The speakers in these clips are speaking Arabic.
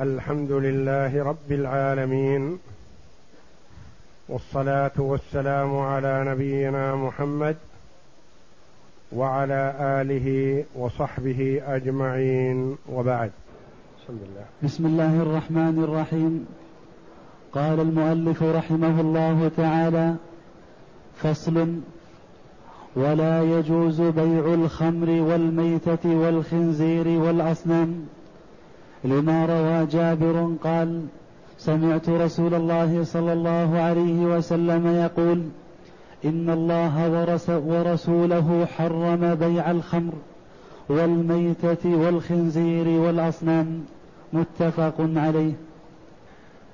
الحمد لله رب العالمين والصلاة والسلام على نبينا محمد وعلى آله وصحبه أجمعين وبعد. بسم الله بسم الله الرحمن الرحيم. قال المؤلف رحمه الله تعالى فصل ولا يجوز بيع الخمر والميتة والخنزير والأصنام. لما روى جابر قال سمعت رسول الله صلى الله عليه وسلم يقول إن الله ورسوله حرم بيع الخمر والميتة والخنزير والأصنام. متفق عليه.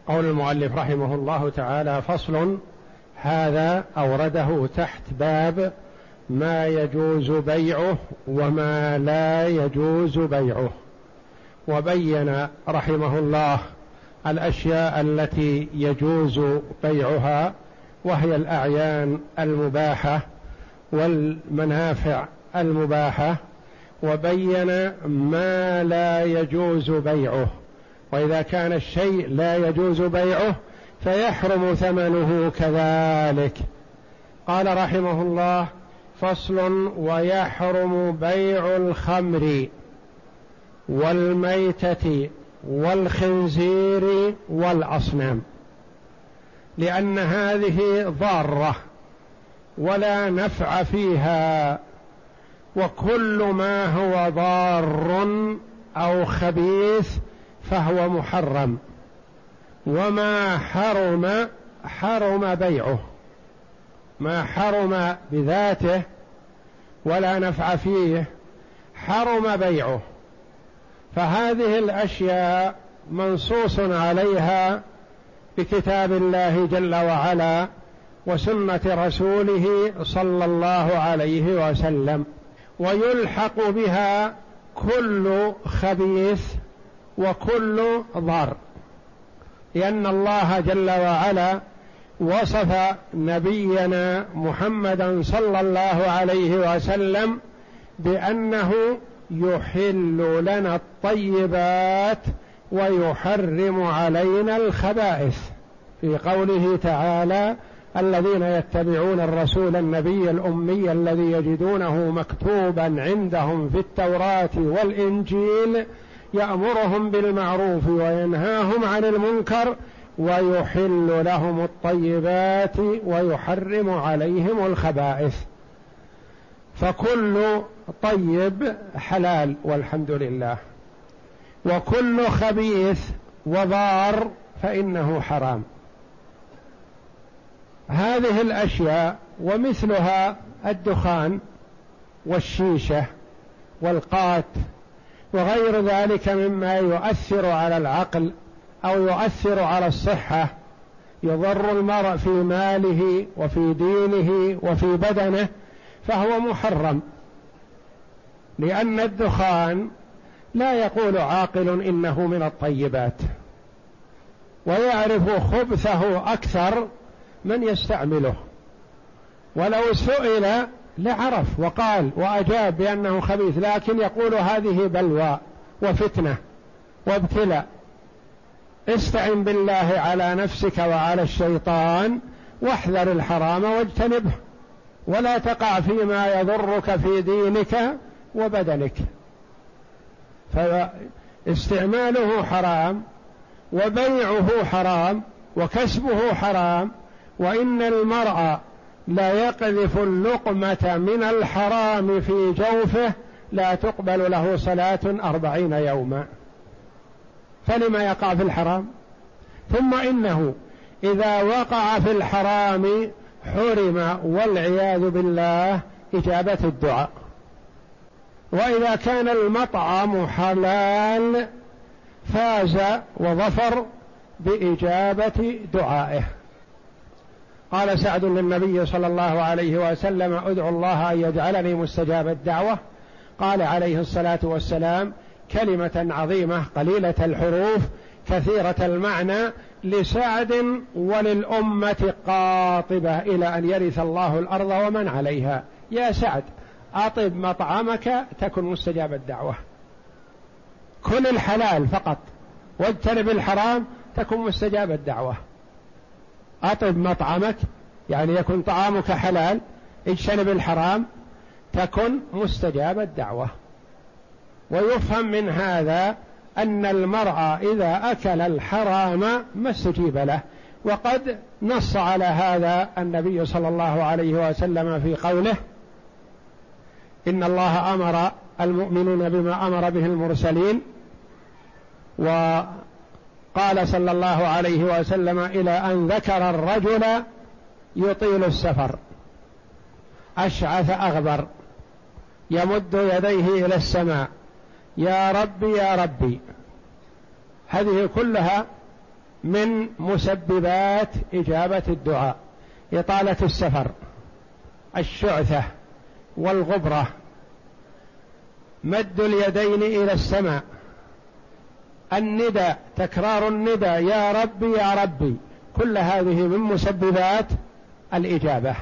قول المؤلف رحمه الله تعالى فصل هذا أورده تحت باب ما يجوز بيعه وما لا يجوز بيعه. وبين رحمه الله الأشياء التي يجوز بيعها وهي الأعيان المباحة والمنافع المباحة وبين ما لا يجوز بيعه. وإذا كان الشيء لا يجوز بيعه فيحرم ثمنه كذلك. قال رحمه الله فصل ويحرم بيع الخمر. والميتة والخنزير والأصنام. لأن هذه ضارة ولا نفع فيها وكل ما هو ضار أو خبيث فهو محرم وما حرم حرم بيعه ما حرم بذاته ولا نفع فيه حرم بيعه. فهذه الأشياء منصوص عليها بكتاب الله جل وعلا وسنة رسوله صلى الله عليه وسلم ويلحق بها كل خبيث وكل ضار لأن الله جل وعلا وصف نبينا محمدا صلى الله عليه وسلم بأنه يحل لنا الطيبات ويحرم علينا الخبائث. في قوله تعالى الذين يتبعون الرسول النبي الأمي الذي يجدونه مكتوبا عندهم في التوراة والإنجيل يأمرهم بالمعروف وينهاهم عن المنكر ويحل لهم الطيبات ويحرم عليهم الخبائث. فكل طيب حلال والحمد لله. وكل خبيث وضار فإنه حرام. هذه الأشياء ومثلها الدخان والشيشة والقات وغير ذلك مما يؤثر على العقل أو يؤثر على الصحة. يضر المرء في ماله وفي دينه وفي بدنه فهو محرم. لأن الدخان لا يقول عاقل إنه من الطيبات ويعرف خبثه أكثر من يستعمله. ولو سئل لعرف وقال وأجاب بأنه خبيث لكن يقول هذه بلوى وفتنة وابتلاء. استعن بالله على نفسك وعلى الشيطان واحذر الحرام واجتنبه ولا تقع فيما يضرك في دينك وبدنك. فاستعماله حرام وبيعه حرام وكسبه حرام وإن المرء لا يقذف اللقمة من الحرام في جوفه لا تقبل له صلاة أربعين يوما. فلما يقع في الحرام؟ ثم إنه إذا وقع في الحرام حرم والعياذ بالله إجابة الدعاء. وإذا كان المطعم حلال فاز وظفر بإجابة دعائه. قال سعد للنبي صلى الله عليه وسلم أدعو الله أن يجعلني مستجاب الدعوة. قال عليه الصلاة والسلام كلمة عظيمة قليلة الحروف كثيرة المعنى لسعد وللأمة قاطبة إلى أن يرث الله الأرض ومن عليها. يا سعد أطب مطعمك تكن مستجاب الدعوة. كل الحلال فقط. واجتنب الحرام تكون مستجاب الدعوة. أطب مطعمك يعني يكون طعامك حلال اجتنب الحرام تكن مستجاب الدعوة. ويفهم من هذا أن المرأة إذا أكل الحرام ما استجيب له. وقد نص على هذا النبي صلى الله عليه وسلم في قوله إن الله أمر المؤمنون بما أمر به المرسلين وقال صلى الله عليه وسلم إلى أن ذكر الرجل يطيل السفر أشعث أغبر يمد يديه إلى السماء يا ربي يا ربي هذه كلها من مسببات إجابة الدعاء إطالة السفر الشعثة والغبرة. مد اليدين إلى السماء. الندى تكرار الندى يا ربي يا ربي. كل هذه من مسببات الإجابة.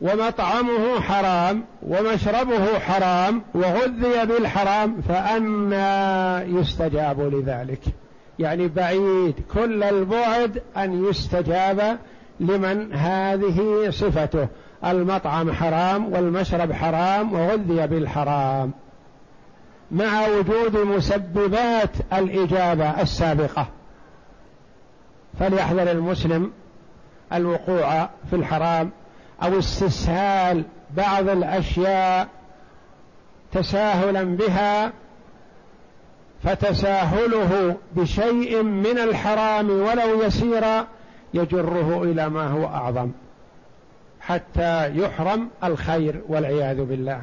ومطعمه حرام ومشربه حرام وغذي بالحرام فأنا يستجاب لذلك. يعني بعيد كل البعد أن يستجاب لمن هذه صفته. المطعم حرام والمشرب حرام وغذي بالحرام مع وجود مسببات الإجابة السابقة. فليحذر المسلم الوقوع في الحرام أو استسهال بعض الأشياء تساهلا بها فتساهله بشيء من الحرام ولو يسيرا يجره إلى ما هو أعظم. حتى يحرم الخير والعياذ بالله.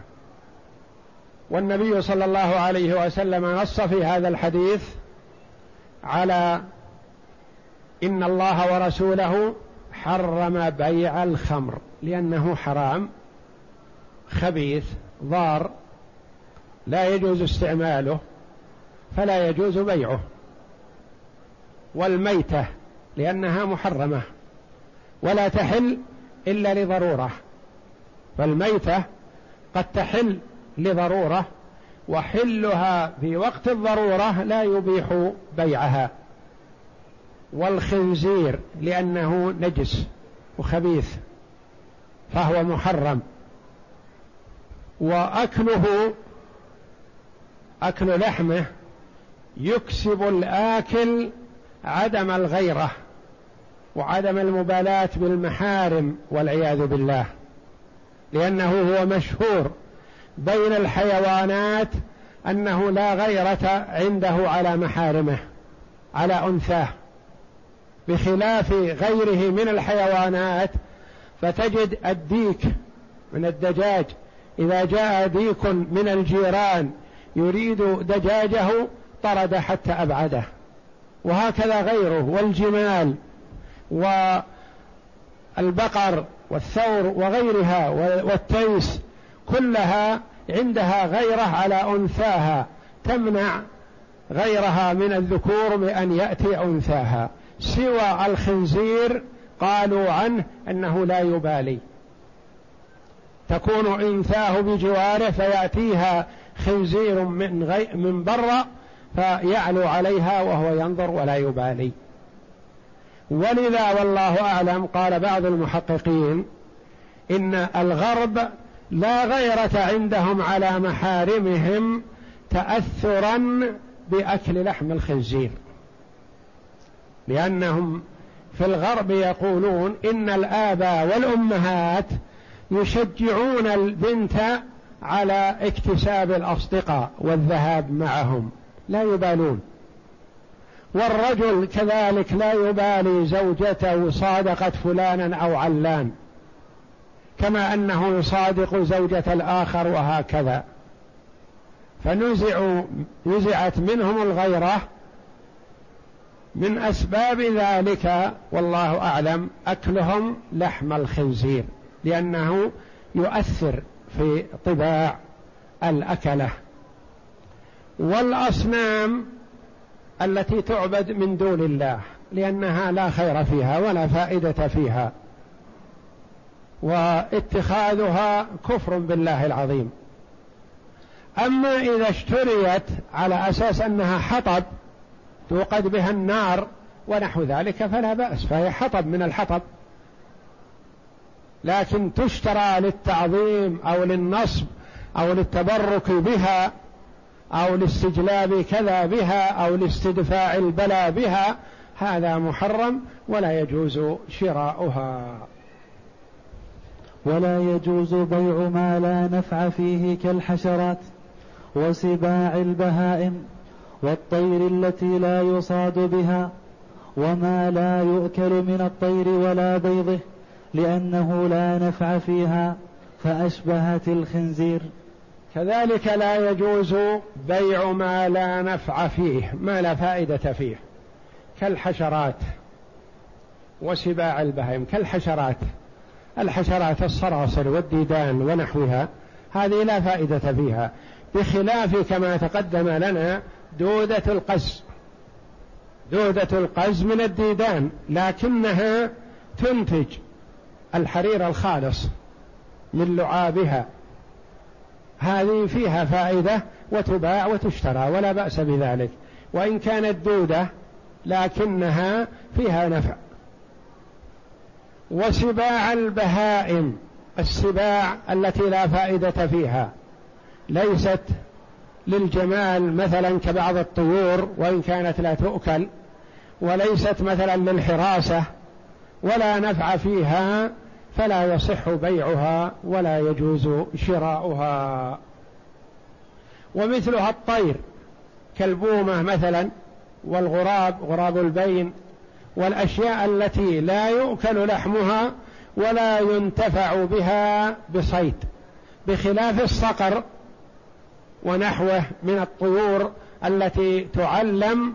والنبي صلى الله عليه وسلم نص في هذا الحديث على إن الله ورسوله حرم بيع الخمر لأنه حرام خبيث ضار لا يجوز استعماله فلا يجوز بيعه. والميتة لأنها محرمة ولا تحل إلا لضرورة. فالميتة قد تحل لضرورة وحلها في وقت الضرورة لا يبيح بيعها. والخنزير لأنه نجس وخبيث فهو محرم. وأكله أكل لحمه يكسب الآكل عدم الغيرة. وعدم المبالاة بالمحارم والعياذ بالله لأنه هو مشهور بين الحيوانات أنه لا غيرة عنده على محارمه على أنثاه. بخلاف غيره من الحيوانات فتجد الديك من الدجاج. إذا جاء ديك من الجيران يريد دجاجه طرد حتى أبعده. وهكذا غيره والجمال والبقر والثور وغيرها والتيس كلها عندها غيرة على أنثاها تمنع غيرها من الذكور بأن يأتي أنثاها. سوى الخنزير قالوا عنه أنه لا يبالي. تكون أنثاه بجواره فيأتيها خنزير من, غي من برا فيعلو عليها وهو ينظر ولا يبالي. ولذا والله أعلم قال بعض المحققين إن الغرب لا غيرة عندهم على محارمهم تأثرا بأكل لحم الخنزير. لأنهم في الغرب يقولون إن الآباء والأمهات يشجعون البنت على اكتساب الأصدقاء والذهاب معهم. لا يبالون. والرجل كذلك لا يبالي زوجته صادقت فلانا أو علان كما أنه يصادق زوجة الآخر وهكذا. فنزعوا نزعت منهم الغيرة من أسباب ذلك والله أعلم أكلهم لحم الخنزير لأنه يؤثر في طباع الأكلة. والأصنام التي تعبد من دون الله لأنها لا خير فيها ولا فائدة فيها. واتخاذها كفر بالله العظيم. أما إذا اشتريت على أساس أنها حطب توقد بها النار ونحو ذلك فلا بأس فهي حطب من الحطب. لكن تشترى للتعظيم أو للنصب أو للتبرك بها أو لاستجلاب كذا بها أو لاستدفاع البلاء بها هذا محرم ولا يجوز شراؤها. ولا يجوز بيع ما لا نفع فيه كالحشرات وسباع البهائم والطير التي لا يصاد بها وما لا يؤكل من الطير ولا بيضه لأنه لا نفع فيها فأشبهت الخنزير. كذلك لا يجوز بيع ما لا نفع فيه ما لا فائدة فيه. كالحشرات وسباع البهائم كالحشرات الحشرات الصراصر والديدان ونحوها هذه لا فائدة فيها. بخلاف كما تقدم لنا دودة القز دودة القز من الديدان لكنها تنتج الحرير الخالص من لعابها. هذه فيها فائدة وتباع وتشترى ولا بأس بذلك. وإن كانت دودة لكنها فيها نفع. وسباع البهائم السباع التي لا فائدة فيها ليست للجمال مثلا كبعض الطيور وإن كانت لا تؤكل وليست مثلا للحراسة ولا نفع فيها فلا يصح بيعها ولا يجوز شراؤها. ومثلها الطير كالبومة مثلا والغراب غراب البين والأشياء التي لا يؤكل لحمها ولا ينتفع بها بصيد بخلاف الصقر ونحوه من الطيور التي تعلم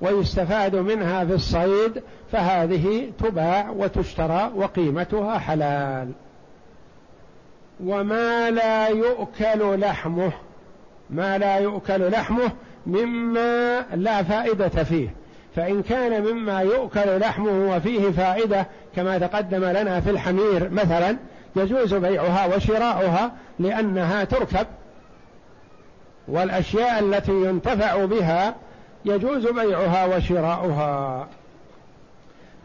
ويستفاد منها في الصيد فهذه تباع وتشترى وقيمتها حلال. وما لا يؤكل لحمه ما لا يؤكل لحمه مما لا فائدة فيه. فإن كان مما يؤكل لحمه وفيه فائدة كما تقدم لنا في الحمير مثلا يجوز بيعها وشراؤها لأنها تركب. والأشياء التي ينتفع بها يجوز بيعها وشراؤها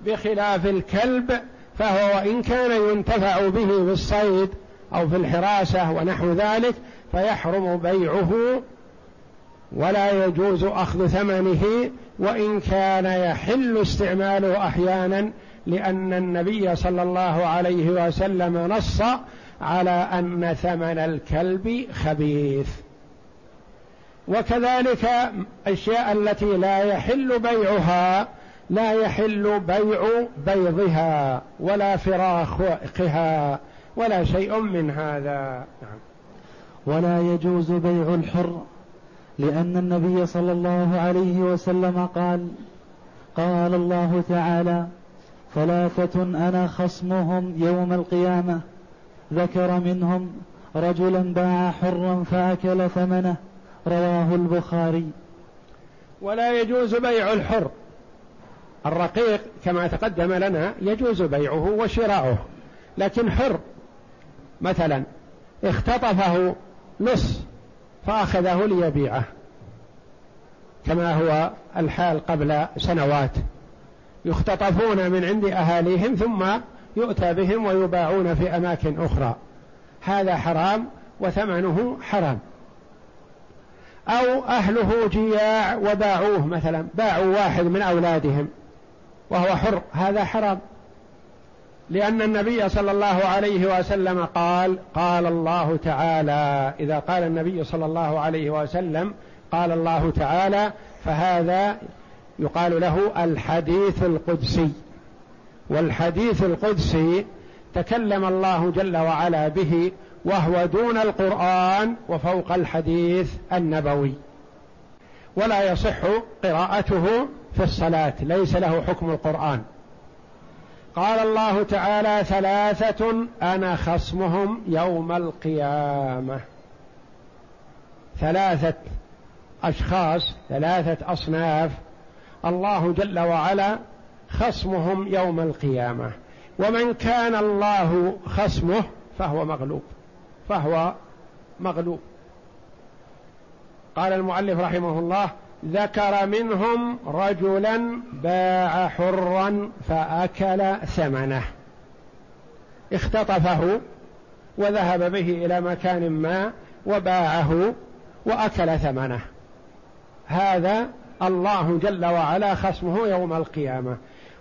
بخلاف الكلب فهو وإن كان ينتفع به بالصيد أو في الحراسة ونحو ذلك فيحرم بيعه ولا يجوز أخذ ثمنه وإن كان يحل استعماله أحيانا لأن النبي صلى الله عليه وسلم نص على أن ثمن الكلب خبيث. وكذلك الأشياء التي لا يحل بيعها لا يحل بيع بيضها ولا فراخها ولا شيء من هذا. نعم. ولا يجوز بيع الحر لأن النبي صلى الله عليه وسلم قال قال الله تعالى ثلاثة أنا خصمهم يوم القيامة. ذكر منهم رجلا باع حرا فأكل ثمنه. رواه البخاري. ولا يجوز بيع الحر. الرقيق كما تقدم لنا يجوز بيعه وشراؤه لكن حر مثلا اختطفه نص فأخذه ليبيعه كما هو الحال قبل سنوات. يختطفون من عند أهاليهم ثم يؤتى بهم ويباعون في أماكن أخرى. هذا حرام وثمنه حرام. أو أهله جياع وباعوه مثلا باعوا واحد من أولادهم وهو حر هذا حرام. لأن النبي صلى الله عليه وسلم قال قال الله تعالى إذا قال النبي صلى الله عليه وسلم قال الله تعالى فهذا يقال له الحديث القدسي. والحديث القدسي تكلم الله جل وعلا به وهو دون القرآن وفوق الحديث النبوي. ولا يصح قراءته في الصلاة ليس له حكم القرآن. قال الله تعالى ثلاثة أنا خصمهم يوم القيامة. ثلاثة أشخاص ثلاثة أصناف الله جل وعلا خصمهم يوم القيامة. ومن كان الله خصمه فهو مغلوب. فهو مغلوب. قال المؤلف رحمه الله ذكر منهم رجلا باع حرا فأكل ثمنه. اختطفه وذهب به إلى مكان ما وباعه وأكل ثمنه. هذا الله جل وعلا خصمه يوم القيامة.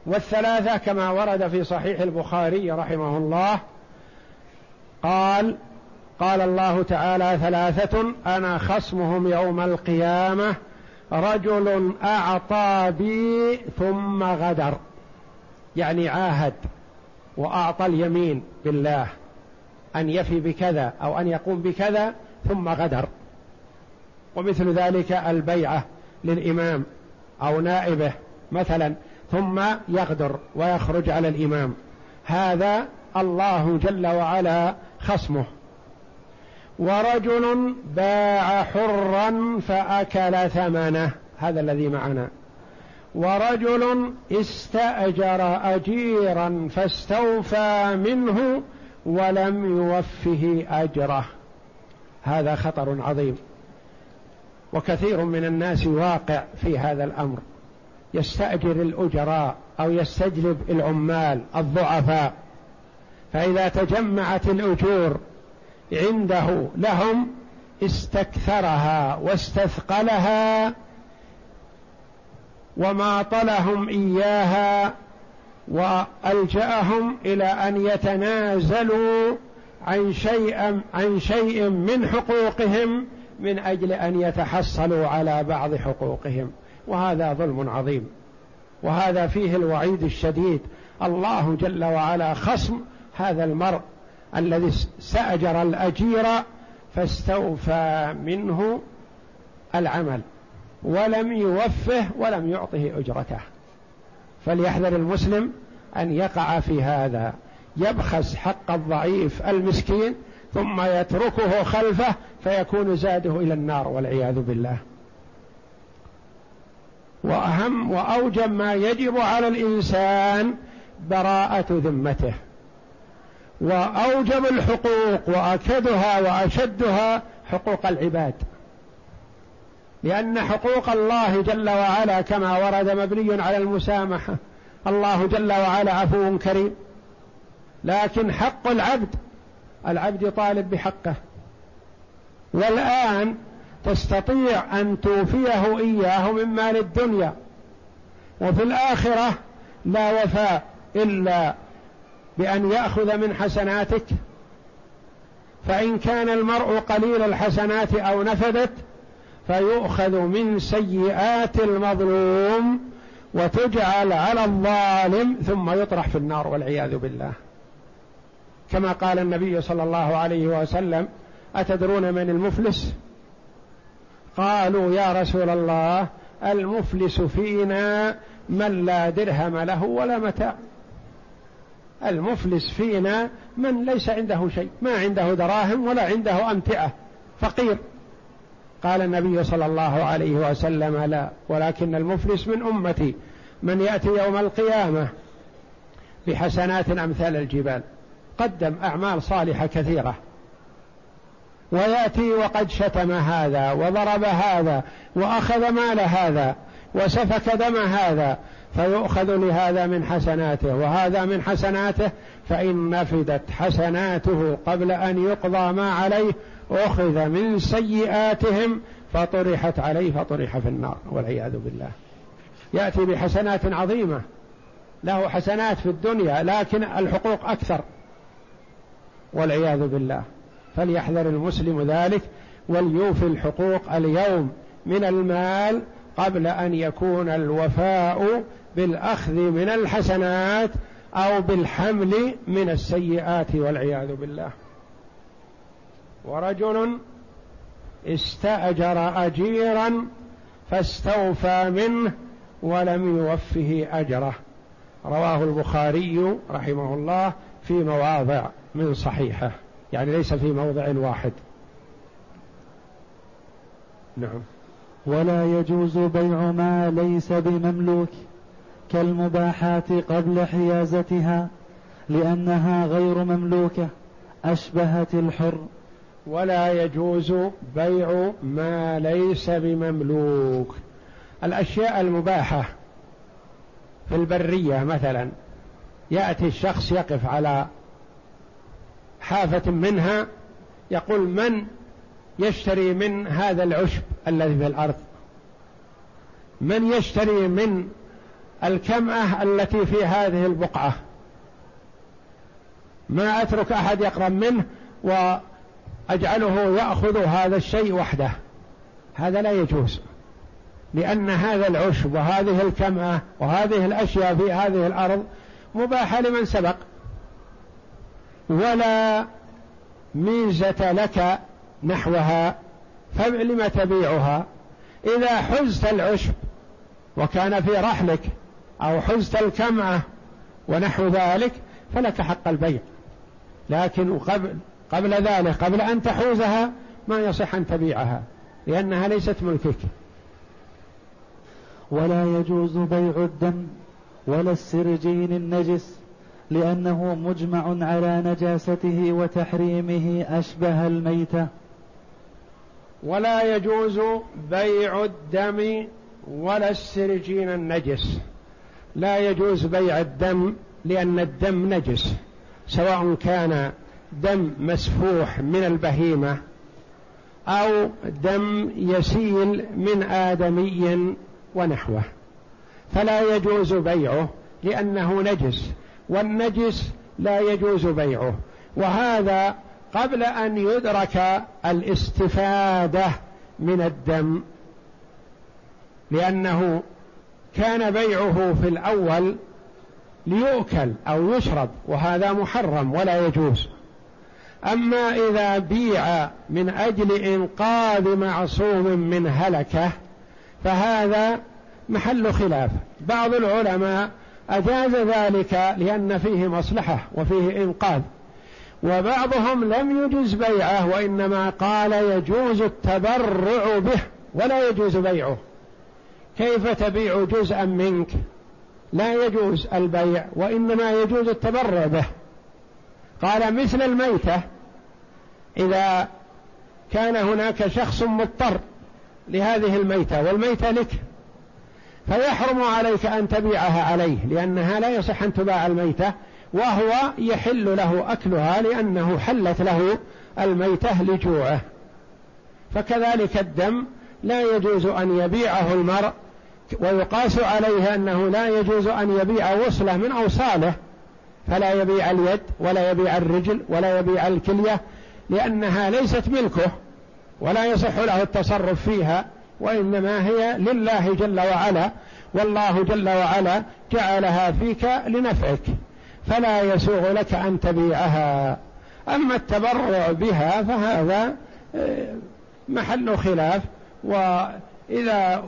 والثلاثة كما ورد في صحيح البخاري رحمه الله قال قال الله تعالى ثلاثة أنا خصمهم يوم القيامة رجل أعطى بي ثم غدر. يعني عاهد وأعطى اليمين بالله أن يفي بكذا أو أن يقوم بكذا ثم غدر. ومثل ذلك البيعة للإمام أو نائبه مثلا ثم يغدر ويخرج على الإمام. هذا الله جل وعلا خصمه. ورجل باع حرا فأكل ثمنه. هذا الذي معنا. ورجل استأجر اجيرا فاستوفى منه ولم يوفه أجره. هذا خطر عظيم. وكثير من الناس واقع في هذا الأمر. يستأجر الأجراء أو يستجلب العمال الضعفاء. فإذا تجمعت الأجور عنده لهم استكثرها واستثقلها وماطلهم إياها وألجأهم إلى أن يتنازلوا عن شيء عن شيء من حقوقهم من أجل أن يتحصلوا على بعض حقوقهم. وهذا ظلم عظيم. وهذا فيه الوعيد الشديد. الله جل وعلا خصم هذا المرء. الذي استاجر الأجير فاستوفى منه العمل ولم يوفه ولم يعطه أجرته. فليحذر المسلم أن يقع في هذا يبخس حق الضعيف المسكين ثم يتركه خلفه فيكون زاده إلى النار والعياذ بالله. وأهم وأوجب ما يجب على الإنسان براءة ذمته. وأوجب الحقوق وأكدها وأشدها حقوق العباد. لأن حقوق الله جل وعلا كما ورد مبني على المسامحة. الله جل وعلا عفو كريم. لكن حق العبد العبد طالب بحقه. والآن تستطيع أن توفيه إياه من مال الدنيا. وفي الآخرة لا وفاء إلا بأن يأخذ من حسناتك فإن كان المرء قليل الحسنات أو نفدت فيؤخذ من سيئات المظلوم وتجعل على الظالم ثم يطرح في النار والعياذ بالله. كما قال النبي صلى الله عليه وسلم أتدرون من المفلس؟ قالوا يا رسول الله المفلس فينا من لا درهم له ولا متاع. المفلس فينا من ليس عنده شيء ما عنده دراهم ولا عنده أمتعة فقير. قال النبي صلى الله عليه وسلم لا ولكن المفلس من أمتي من يأتي يوم القيامة بحسنات أمثال الجبال قدم أعمال صالحة كثيرة ويأتي وقد شتم هذا وضرب هذا وأخذ مال هذا وسفك دم هذا فيؤخذ لهذا من حسناته وهذا من حسناته فإن نفدت حسناته قبل أن يقضى ما عليه أخذ من سيئاتهم فطرحت عليه فطرح في النار والعياذ بالله. يأتي بحسنات عظيمة له حسنات في الدنيا لكن الحقوق أكثر والعياذ بالله. فليحذر المسلم ذلك وليوفي الحقوق اليوم من المال قبل أن يكون الوفاء بالأخذ من الحسنات أو بالحمل من السيئات والعياذ بالله. ورجل استأجر اجيرا فاستوفى منه ولم يوفه أجره. رواه البخاري رحمه الله في مواضع من صحيحة يعني ليس في موضع واحد. نعم. ولا يجوز بيع ما ليس بمملوك كالمباحات قبل حيازتها لأنها غير مملوكة أشبهت الحر. ولا يجوز بيع ما ليس بمملوك. الأشياء المباحة في البرية مثلا يأتي الشخص يقف على حافة منها يقول من يشتري من هذا العشب الذي في الأرض؟ من يشتري من الكمأة التي في هذه البقعة؟ ما أترك أحد يقرب منه وأجعله يأخذ هذا الشيء وحده. هذا لا يجوز لأن هذا العشب وهذه الكمأة وهذه الأشياء في هذه الأرض مباحة لمن سبق. ولا ميزة لك نحوها فلم تبيعها. إذا حزت العشب وكان في رحلك أو حزت الكمعة ونحو ذلك فلك حق البيع. لكن قبل قبل ذلك قبل أن تحوزها ما يصح أن تبيعها لأنها ليست ملكك. ولا يجوز بيع الدم ولا السرجين النجس لأنه مجمع على نجاسته وتحريمه أشبه الميتة. ولا يجوز بيع الدم ولا السرجين النجس. لا يجوز بيع الدم لأن الدم نجس. سواء كان دم مسفوح من البهيمة أو دم يسيل من آدمي ونحوه. فلا يجوز بيعه لأنه نجس والنجس لا يجوز بيعه. وهذا قبل أن يدرك الاستفادة من الدم لأنه كان بيعه في الأول ليؤكل أو يشرب وهذا محرم ولا يجوز. أما إذا بيع من أجل إنقاذ معصوم من هلكة فهذا محل خلاف. بعض العلماء أجاز ذلك لأن فيه مصلحة وفيه إنقاذ. وبعضهم لم يجز بيعه وإنما قال يجوز التبرع به ولا يجوز بيعه. كيف تبيع جزءا منك؟ لا يجوز البيع وإنما يجوز التبرع به. قال مثل الميتة إذا كان هناك شخص مضطر لهذه الميتة والميتة لك فيحرم عليك أن تبيعها عليه لأنها لا يصح أن تباع الميتة. وهو يحل له أكلها لأنه حلت له الميتة لجوعه. فكذلك الدم لا يجوز أن يبيعه المرء ويقاس عليه أنه لا يجوز أن يبيع وصلة من أوصاله. فلا يبيع اليد ولا يبيع الرجل ولا يبيع الكلية لأنها ليست ملكه ولا يصح له التصرف فيها وإنما هي لله جل وعلا والله جل وعلا جعلها فيك لنفعك. فلا يسوغ لك أن تبيعها. أما التبرع بها فهذا آه، محل خلاف. وإذا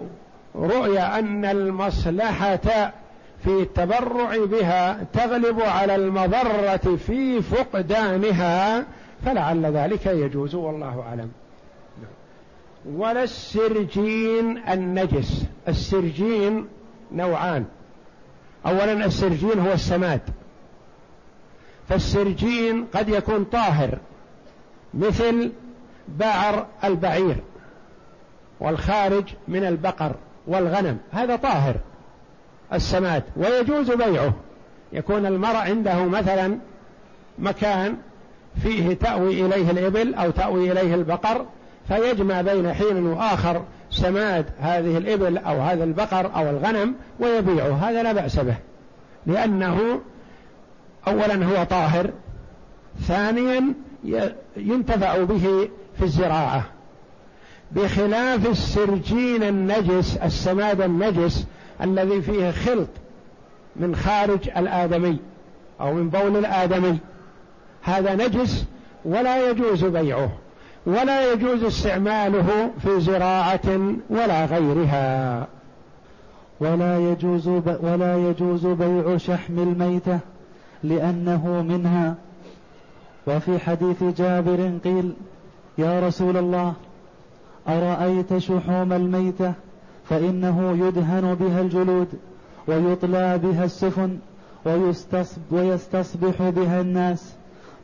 رؤي أن المصلحة في التبرع بها تغلب على المضرة في فقدانها فلعل ذلك يجوز والله أعلم. ولا السرجين النجس. السرجين نوعان. اولا السرجين هو السماد. فالسرجين قد يكون طاهر مثل بعر البعير والخارج من البقر والغنم هذا طاهر السماد ويجوز بيعه. يكون المرء عنده مثلا مكان فيه تأوي إليه الإبل أو تأوي إليه البقر فيجمع بين حين وآخر سماد هذه الإبل أو هذا البقر أو الغنم ويبيعه هذا لا بأس به لأنه أولا هو طاهر ثانيا ينتفع به في الزراعة. بخلاف السرجين النجس السماد النجس الذي فيه خلط من خارج الآدمي أو من بول الآدمي هذا نجس ولا يجوز بيعه ولا يجوز استعماله في زراعة ولا غيرها. ولا يجوز ولا يجوز بيع شحم الميتة. لأنه منها. وفي حديث جابر قيل يا رسول الله أرأيت شحوم الميتة؟ فإنه يدهن بها الجلود ويطلى بها السفن ويستصبح بها الناس.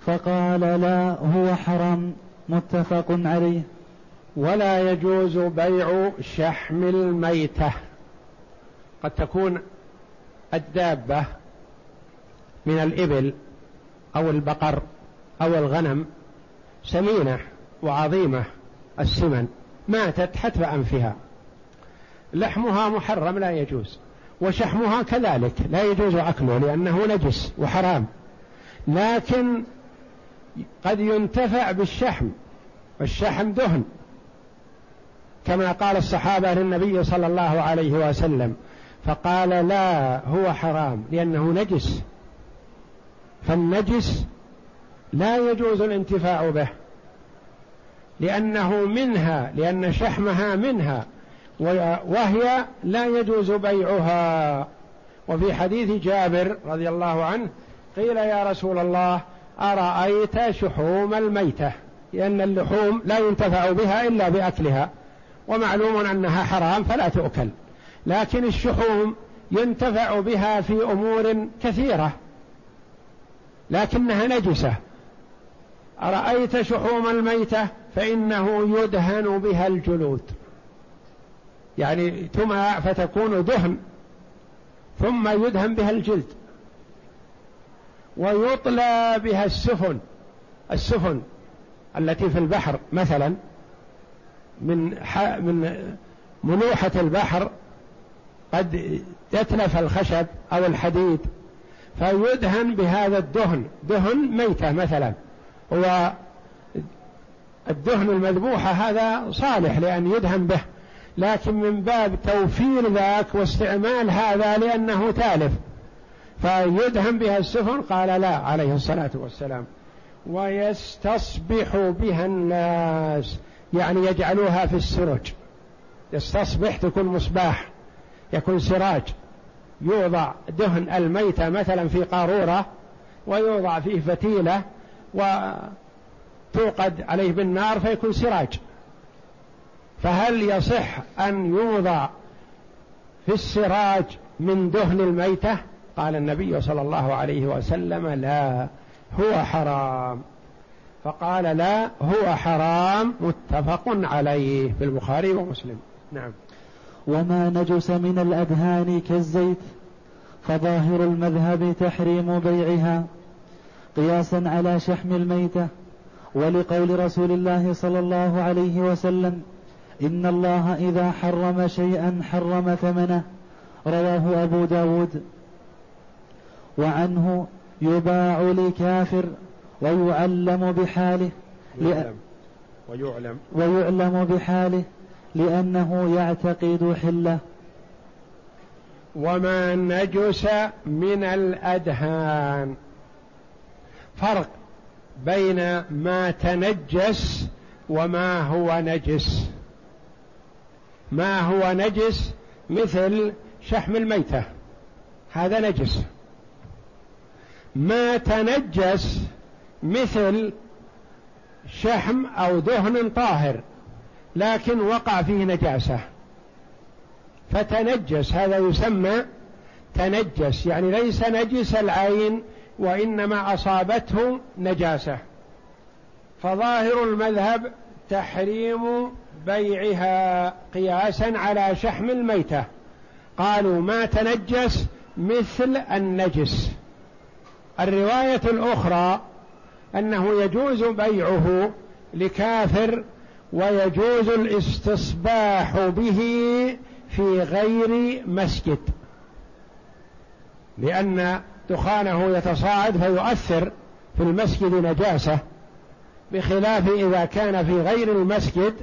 فقال لا هو حرام. متفق عليه. ولا يجوز بيع شحم الميتة. قد تكون الدابة من الإبل أو البقر أو الغنم سمينة وعظيمة السمن ماتت حتف أنفها. لحمها محرم لا يجوز وشحمها كذلك لا يجوز أكله لأنه نجس وحرام. لكن قد ينتفع بالشحم والشحم دهن. كما قال الصحابة للنبي صلى الله عليه وسلم فقال لا هو حرام لأنه نجس. فالنجس لا يجوز الانتفاع به لأنه منها لأن شحمها منها وهي لا يجوز بيعها. وفي حديث جابر رضي الله عنه قيل يا رسول الله أرأيت شحوم الميتة؟ لأن اللحوم لا ينتفع بها إلا بأكلها ومعلوم أنها حرام فلا تؤكل لكن الشحوم ينتفع بها في أمور كثيرة. لكنها نجسة. أرأيت شحوم الميتة فإنه يدهن بها الجلود. يعني تمع فتكون دهن ثم يدهن بها الجلد. ويطلى بها السفن السفن التي في البحر مثلا من من ملوحة البحر قد يتلف الخشب أو الحديد. فيدهن بهذا الدهن. دهن ميتة مثلا. هو الدهن المذبوحة هذا صالح لأن يدهن به. لكن من باب توفير ذاك واستعمال هذا لأنه تالف. فيدهن بها السفن؟ قال لا عليه الصلاة والسلام. ويستصبح بها الناس. يعني يجعلوها في السرج. يستصبح تكون مصباح يكون سراج. يوضع دهن الميتة مثلا في قارورة ويوضع فيه فتيلة وتوقد عليه بالنار فيكون سراج. فهل يصح أن يوضع في السراج من دهن الميتة؟ قال النبي صلى الله عليه وسلم لا هو حرام. فقال لا هو حرام متفق عليه في البخاري ومسلم. نعم. وما نجس من الأدهان كالزيت فظاهر المذهب تحريم بيعها قياسا على شحم الميتة. ولقول رسول الله صلى الله عليه وسلم إن الله إذا حرم شيئا حرم ثمنه. رواه أبو داود. وعنه يباع لكافر ويعلم بحاله يعلم. ويعلم. ويعلم بحاله. لأنه يعتقد حلة. وما نجس من الأدهان. فرق بين ما تنجس وما هو نجس. ما هو نجس مثل شحم الميتة. هذا نجس. ما تنجس مثل شحم أو دهن طاهر. لكن وقع فيه نجاسة. فتنجس هذا يسمى تنجس يعني ليس نجس العين وإنما أصابته نجاسة. فظاهر المذهب تحريم بيعها قياسا على شحم الميتة. قالوا ما تنجس مثل النجس. الرواية الأخرى أنه يجوز بيعه لكافر ويجوز الاستصباح به في غير مسجد. لأن دخانه يتصاعد فيؤثر في المسجد نجاسة بخلاف إذا كان في غير المسجد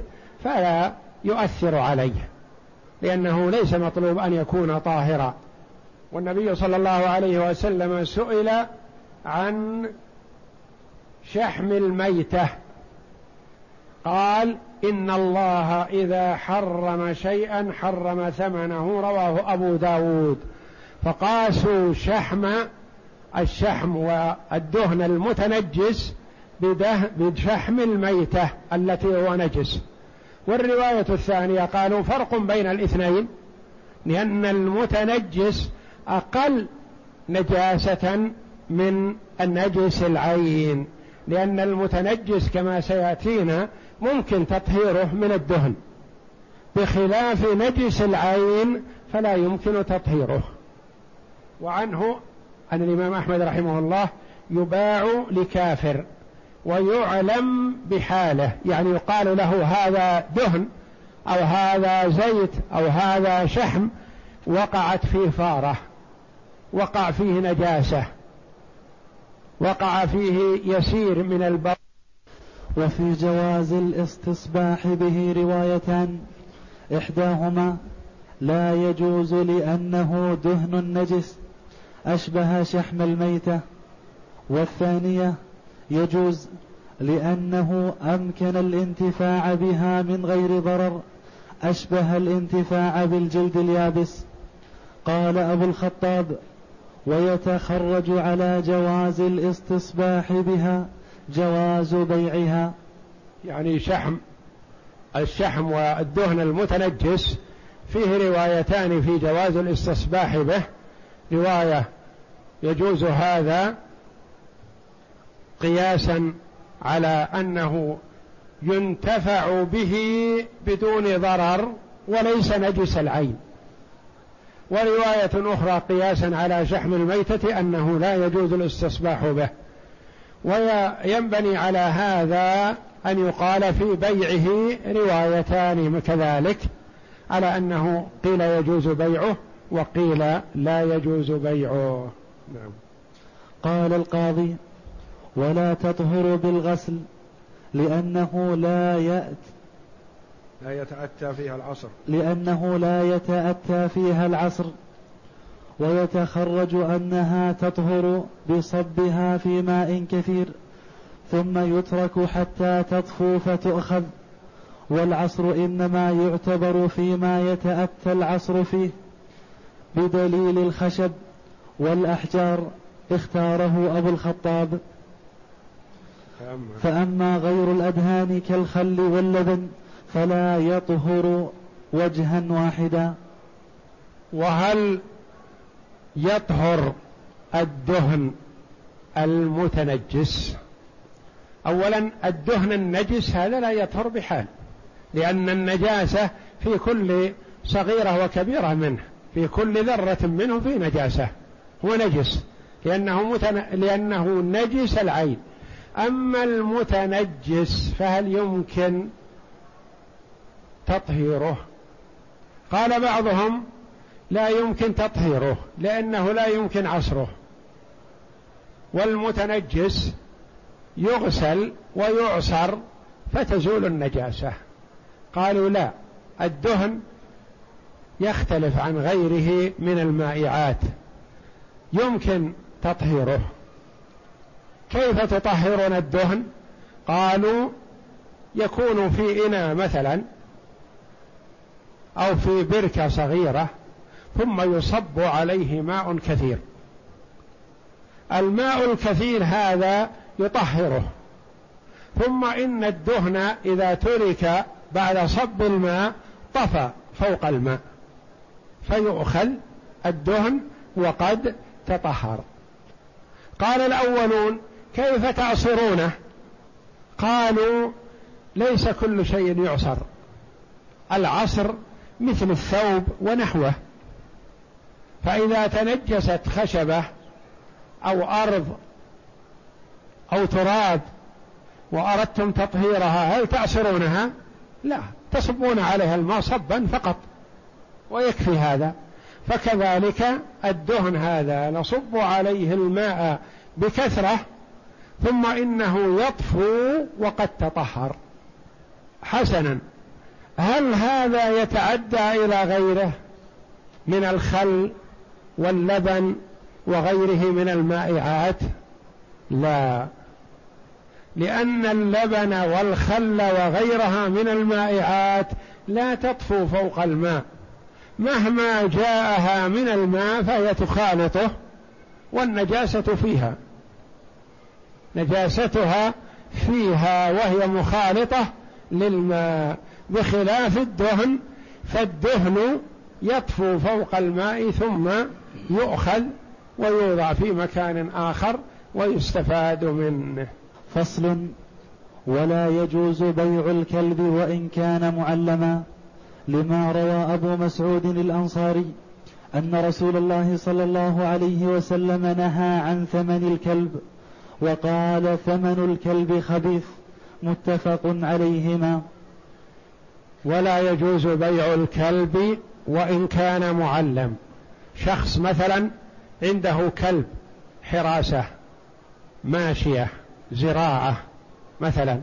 فلا يؤثر عليه لأنه ليس مطلوب أن يكون طاهرا. والنبي صلى الله عليه وسلم سئل عن شحم الميتة. قال إن الله إذا حرم شيئا حرم ثمنه رواه أبو داود. فقاسوا شحم الشحم والدهن المتنجس بشحم الميتة التي هو نجس. والرواية الثانية قالوا فرق بين الاثنين لأن المتنجس أقل نجاسة من النجس العين. لأن المتنجس كما سيأتينا ممكن تطهيره من الدهن. بخلاف نجس العين فلا يمكن تطهيره. وعنه أن الإمام أحمد رحمه الله يباع لكافر ويعلم بحاله يعني يقال له هذا دهن أو هذا زيت أو هذا شحم وقعت فيه فارة وقع فيه نجاسة. وقع فيه يسير من البر. وفي جواز الاستصباح به روايتان. إحداهما لا يجوز لأنه دهن نجس أشبه شحم الميتة. والثانية يجوز لأنه أمكن الانتفاع بها من غير ضرر أشبه الانتفاع بالجلد اليابس. قال أبو الخطاب ويتخرج على جواز الاستصباح بها جواز بيعها. يعني شحم الشحم والدهن المتنجس فيه روايتان في جواز الاستصباح به. رواية يجوز هذا قياسا على أنه ينتفع به بدون ضرر وليس نجس العين. ورواية أخرى قياسا على شحم الميتة أنه لا يجوز الاستصباح به. وينبني على هذا أن يقال في بيعه روايتان كذلك على أنه قيل يجوز بيعه وقيل لا يجوز بيعه. نعم. قال القاضي ولا تطهر بالغسل لأنه لا يأت لا يتأتى فيها العصر. لأنه لا يتأتى فيها العصر. ويتخرج أنها تطهر بصبها في ماء كثير ثم يترك حتى تطفو فتؤخذ. والعصر إنما يعتبر فيما يتأتى العصر فيه بدليل الخشب والأحجار اختاره أبو الخطاب. فأما غير الأدهان كالخل واللبن فلا يطهر وجها واحدا. وهل يطهر الدهن المتنجس؟ اولا الدهن النجس هذا لا يطهر بحال لأن النجاسة في كل صغيرة وكبيرة منه في كل ذرة منه في نجاسة هو نجس لأنه متن... لأنه نجس العين. أما المتنجس فهل يمكن تطهيره. قال بعضهم لا يمكن تطهيره لأنه لا يمكن عصره. والمتنجس يغسل ويعصر فتزول النجاسة. قالوا لا الدهن يختلف عن غيره من المائعات. يمكن تطهيره. كيف تطهرون الدهن؟ قالوا يكون في إناء مثلا. أو في بركة صغيرة ثم يصب عليه ماء كثير. الماء الكثير هذا يطهره. ثم إن الدهن إذا ترك بعد صب الماء طفى فوق الماء فيؤخذ الدهن وقد تطهر. قال الأولون كيف تعصرونه قالوا ليس كل شيء يعصر. العصر مثل الثوب ونحوه. فإذا تنجست خشبة أو أرض أو تراب وأردتم تطهيرها هل تعصرونها؟ لا تصبون عليها الماء صبا فقط ويكفي هذا. فكذلك الدهن هذا نصب عليه الماء بكثرة ثم إنه يطفو وقد تطهر. حسنا. هل هذا يتعدى إلى غيره من الخل واللبن وغيره من المائعات؟ لا. لأن اللبن والخل وغيرها من المائعات لا تطفو فوق الماء. مهما جاءها من الماء فهي تخالطه والنجاسة فيها. نجاستها فيها وهي مخالطة للماء. بخلاف الدهن فالدهن يطفو فوق الماء ثم يؤخذ ويوضع في مكان آخر ويستفاد منه. فصل ولا يجوز بيع الكلب وإن كان معلما. لما روى أبو مسعود الأنصاري أن رسول الله صلى الله عليه وسلم نهى عن ثمن الكلب وقال ثمن الكلب خبيث متفق عليهما. ولا يجوز بيع الكلب وإن كان معلم. شخص مثلا عنده كلب حراسة ماشية زراعة مثلا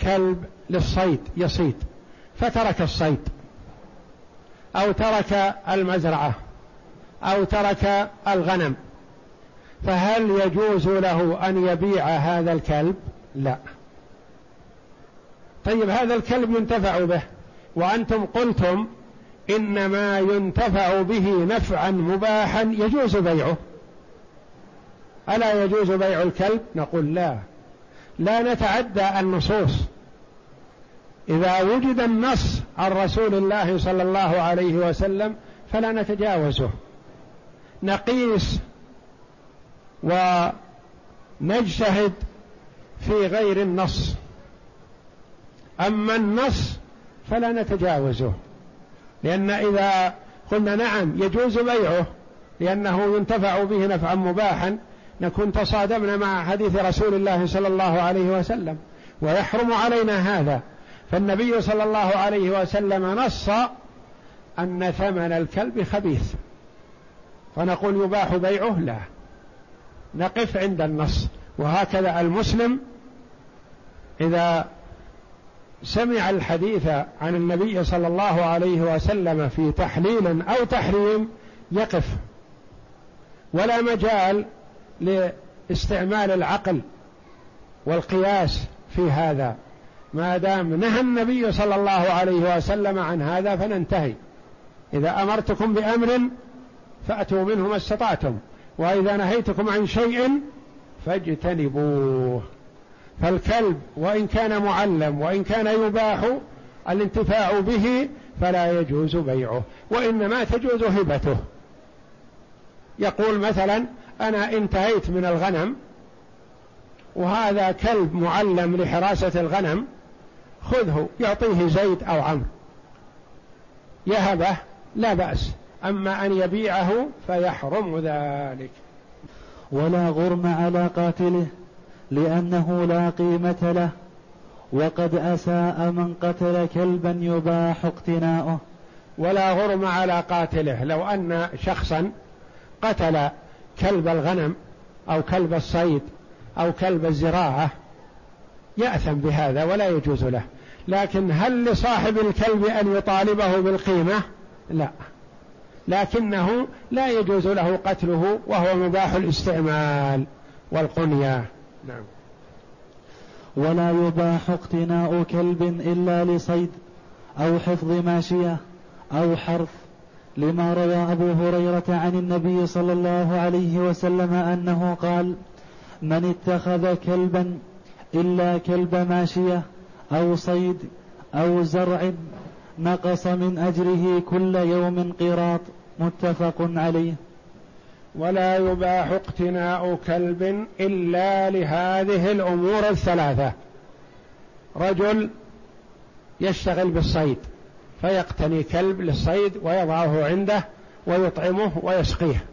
كلب للصيد يصيد فترك الصيد أو ترك المزرعة أو ترك الغنم. فهل يجوز له أن يبيع هذا الكلب؟ لا. طيب هذا الكلب ينتفع به. وأنتم قلتم إن ما ينتفع به نفعا مباحا يجوز بيعه. ألا يجوز بيع الكلب؟ نقول لا. لا نتعدى النصوص. إذا وجد النص عن رسول الله صلى الله عليه وسلم فلا نتجاوزه. نقيس ونجتهد في غير النص. أما النص فلا نتجاوزه. لأن إذا قلنا نعم يجوز بيعه لأنه ينتفع به نفعا مباحا نكون تصادمنا مع حديث رسول الله صلى الله عليه وسلم. ويحرم علينا هذا. فالنبي صلى الله عليه وسلم نص أن ثمن الكلب خبيث. فنقول يباح بيعه؟ لا. نقف عند النص. وهكذا المسلم إذا سمع الحديث عن النبي صلى الله عليه وسلم في تحليل أو تحريم يقف ولا مجال لاستعمال العقل والقياس في هذا. ما دام نهى النبي صلى الله عليه وسلم عن هذا فننتهي. إذا أمرتكم بأمر فأتوا منه ما استطعتم وإذا نهيتكم عن شيء فاجتنبوه. فالكلب وإن كان معلم وإن كان يباح الانتفاع به فلا يجوز بيعه وإنما تجوز هبته. يقول مثلا أنا انتهيت من الغنم وهذا كلب معلم لحراسة الغنم خذه يعطيه زيد أو عمرو. يهبه لا بأس أما أن يبيعه فيحرم ذلك. ولا غرم على قاتله. لأنه لا قيمة له وقد أساء من قتل كلبا يباح اقتناؤه. ولا غرم على قاتله. لو أن شخصا قتل كلب الغنم أو كلب الصيد أو كلب الزراعة يأثم بهذا ولا يجوز له. لكن هل لصاحب الكلب أن يطالبه بالقيمة؟ لا. لكنه لا يجوز له قتله وهو مباح الاستعمال والقنية. نعم. ولا يباح اقتناء كلب إلا لصيد أو حفظ ماشية أو حرث لما روى أبو هريرة عن النبي صلى الله عليه وسلم أنه قال من اتخذ كلبا إلا كلب ماشية أو صيد أو زرع نقص من أجره كل يوم قيراط متفق عليه. ولا يباح اقتناء كلب إلا لهذه الأمور الثلاثة. رجل يشتغل بالصيد فيقتني كلب للصيد ويضعه عنده ويطعمه ويسقيه.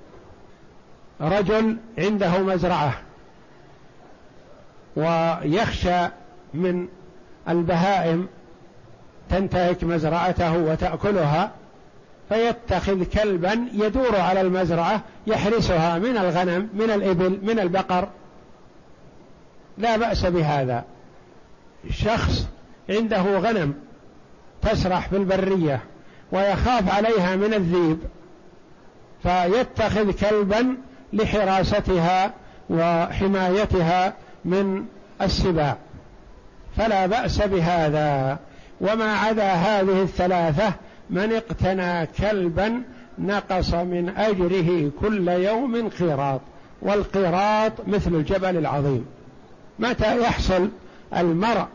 رجل عنده مزرعة ويخشى من البهائم تنتهك مزرعته وتأكلها فيتخذ كلبا يدور على المزرعة يحرسها من الغنم من الإبل من البقر. لا بأس بهذا. شخص عنده غنم تسرح في البرية ويخاف عليها من الذيب فيتخذ كلبا لحراستها وحمايتها من السباع. فلا بأس بهذا. وما عدا هذه الثلاثة من اقتنى كلبا نقص من أجره كل يوم قيراط والقيراط مثل الجبل العظيم. متى يحصل المرء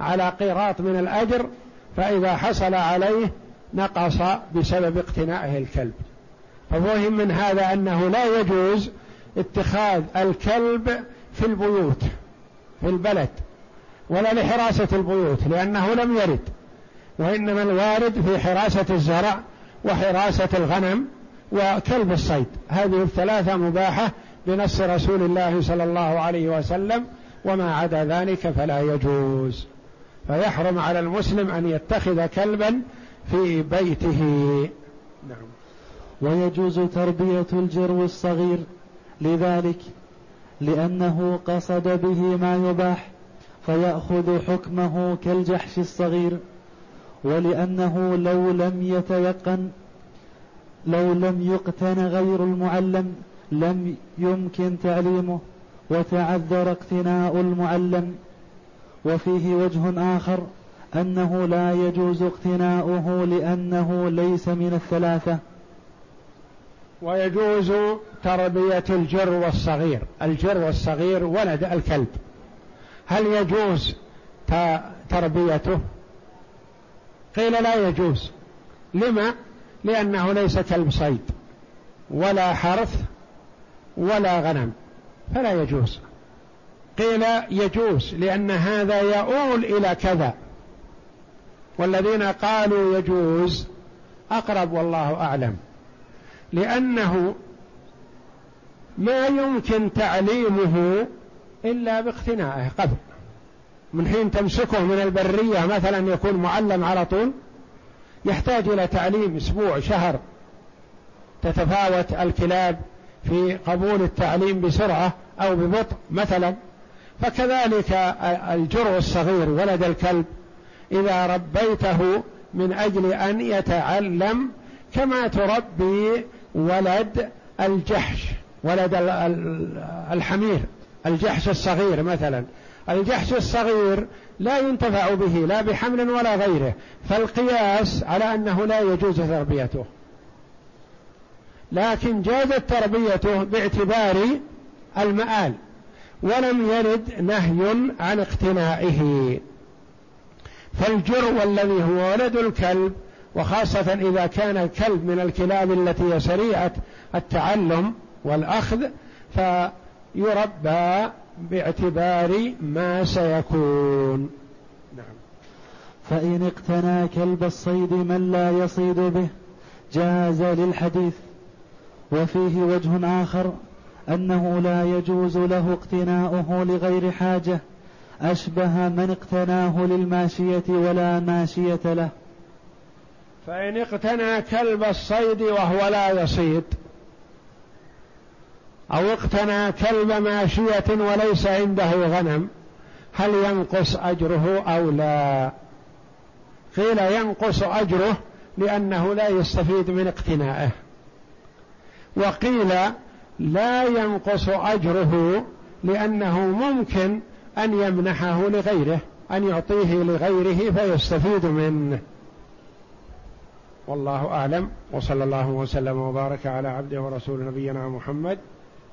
على قيراط من الأجر؟ فإذا حصل عليه نقص بسبب اقتنائه الكلب. ففهم من هذا أنه لا يجوز اتخاذ الكلب في البيوت في البلد ولا لحراسة البيوت لأنه لم يرد. وإنما الوارد في حراسة الزرع وحراسة الغنم وكلب الصيد. هذه الثلاثة مباحة بنص رسول الله صلى الله عليه وسلم وما عدا ذلك فلا يجوز. فيحرم على المسلم أن يتخذ كلبا في بيته. نعم. ويجوز تربية الجرو الصغير لذلك لأنه قصد به ما يباح فيأخذ حكمه كالجحش الصغير. ولأنه لو لم يتيقن لو لم يقتن غير المعلم لم يمكن تعليمه وتعذر اقتناء المعلم. وفيه وجه آخر أنه لا يجوز اقتناؤه لأنه ليس من الثلاثة. ويجوز تربية الجرو الصغير الجرو الصغير ولد الكلب. هل يجوز تربيته؟ قيل لا يجوز. لما؟ لأنه ليس كلب صيد ولا حرث ولا غنم فلا يجوز. قيل يجوز لأن هذا يؤول إلى كذا. والذين قالوا يجوز أقرب والله أعلم. لأنه ما يمكن تعليمه إلا باقتنائه قبل. من حين تمسكه من البرية مثلا يكون معلم على طول يحتاج إلى تعليم أسبوع شهر. تتفاوت الكلاب في قبول التعليم بسرعة أو ببطء مثلا. فكذلك الجرء الصغير ولد الكلب إذا ربيته من أجل أن يتعلم كما تربي ولد الجحش ولد الحمير الجحش الصغير مثلا. الجحش الصغير لا ينتفع به لا بحمل ولا غيره. فالقياس على أنه لا يجوز تربيته. لكن جازت تربيته باعتبار المآل ولم يرد نهي عن اقتنائه. فالجرو الذي هو ولد الكلب وخاصة إذا كان الكلب من الكلاب التي سريعة التعلم والأخذ فيربى باعتبار ما سيكون. نعم. فإن اقتنى كلب الصيد من لا يصيد به جاز للحديث. وفيه وجه آخر أنه لا يجوز له اقتناؤه لغير حاجة أشبه من اقتناه للماشية ولا ماشية له. فإن اقتنى كلب الصيد وهو لا يصيد أو اقتنى كلب ماشية وليس عنده غنم هل ينقص أجره أو لا؟ قيل ينقص أجره لأنه لا يستفيد من اقتنائه. وقيل لا ينقص أجره لأنه ممكن أن يمنحه لغيره أن يعطيه لغيره فيستفيد منه. والله أعلم وصلى الله وسلم وبارك على عبده ورسول نبينا محمد